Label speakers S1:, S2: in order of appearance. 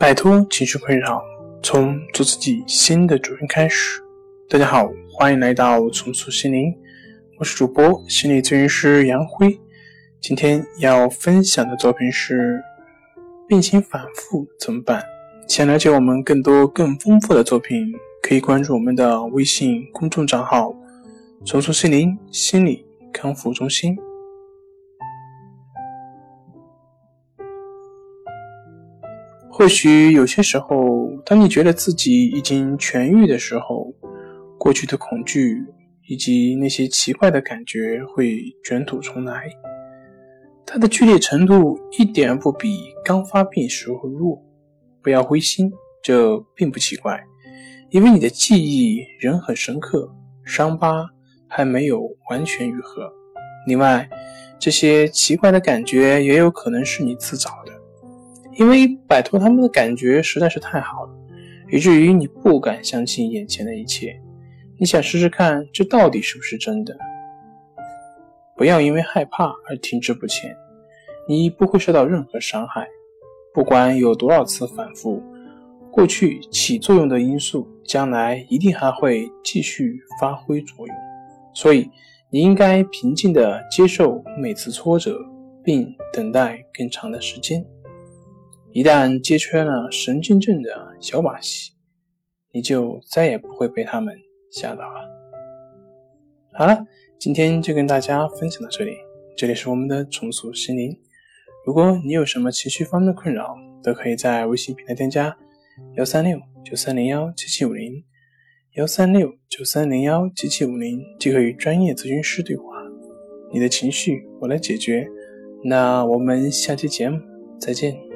S1: 摆脱情绪困扰，从做自己新的主人开始。大家好，欢迎来到重塑心灵，我是主播心理咨询师杨辉。今天要分享的作品是：病情反复怎么办？想了解我们更多更丰富的作品，可以关注我们的微信公众账号“重塑心灵心理康复中心”。或许有些时候，当你觉得自己已经痊愈的时候，过去的恐惧以及那些奇怪的感觉会卷土重来。它的剧烈程度一点不比刚发病时候弱。不要灰心，这并不奇怪，因为你的记忆仍很深刻，伤疤还没有完全愈合。另外，这些奇怪的感觉也有可能是你自找的。因为摆脱他们的感觉实在是太好了，以至于你不敢相信眼前的一切。你想试试看，这到底是不是真的？不要因为害怕而停滞不前，你不会受到任何伤害。不管有多少次反复，过去起作用的因素，将来一定还会继续发挥作用。所以，你应该平静地接受每次挫折，并等待更长的时间。一旦揭穿了神经症的小把戏，你就再也不会被他们吓到了。好了，今天就跟大家分享到这里。这里是我们的重塑心灵。如果你有什么情绪方面的困扰，都可以在微信平台添加幺三六九三零幺七七五零幺三六九三零幺七七五零，即可与专业咨询师对话。你的情绪我来解决。那我们下期节目再见。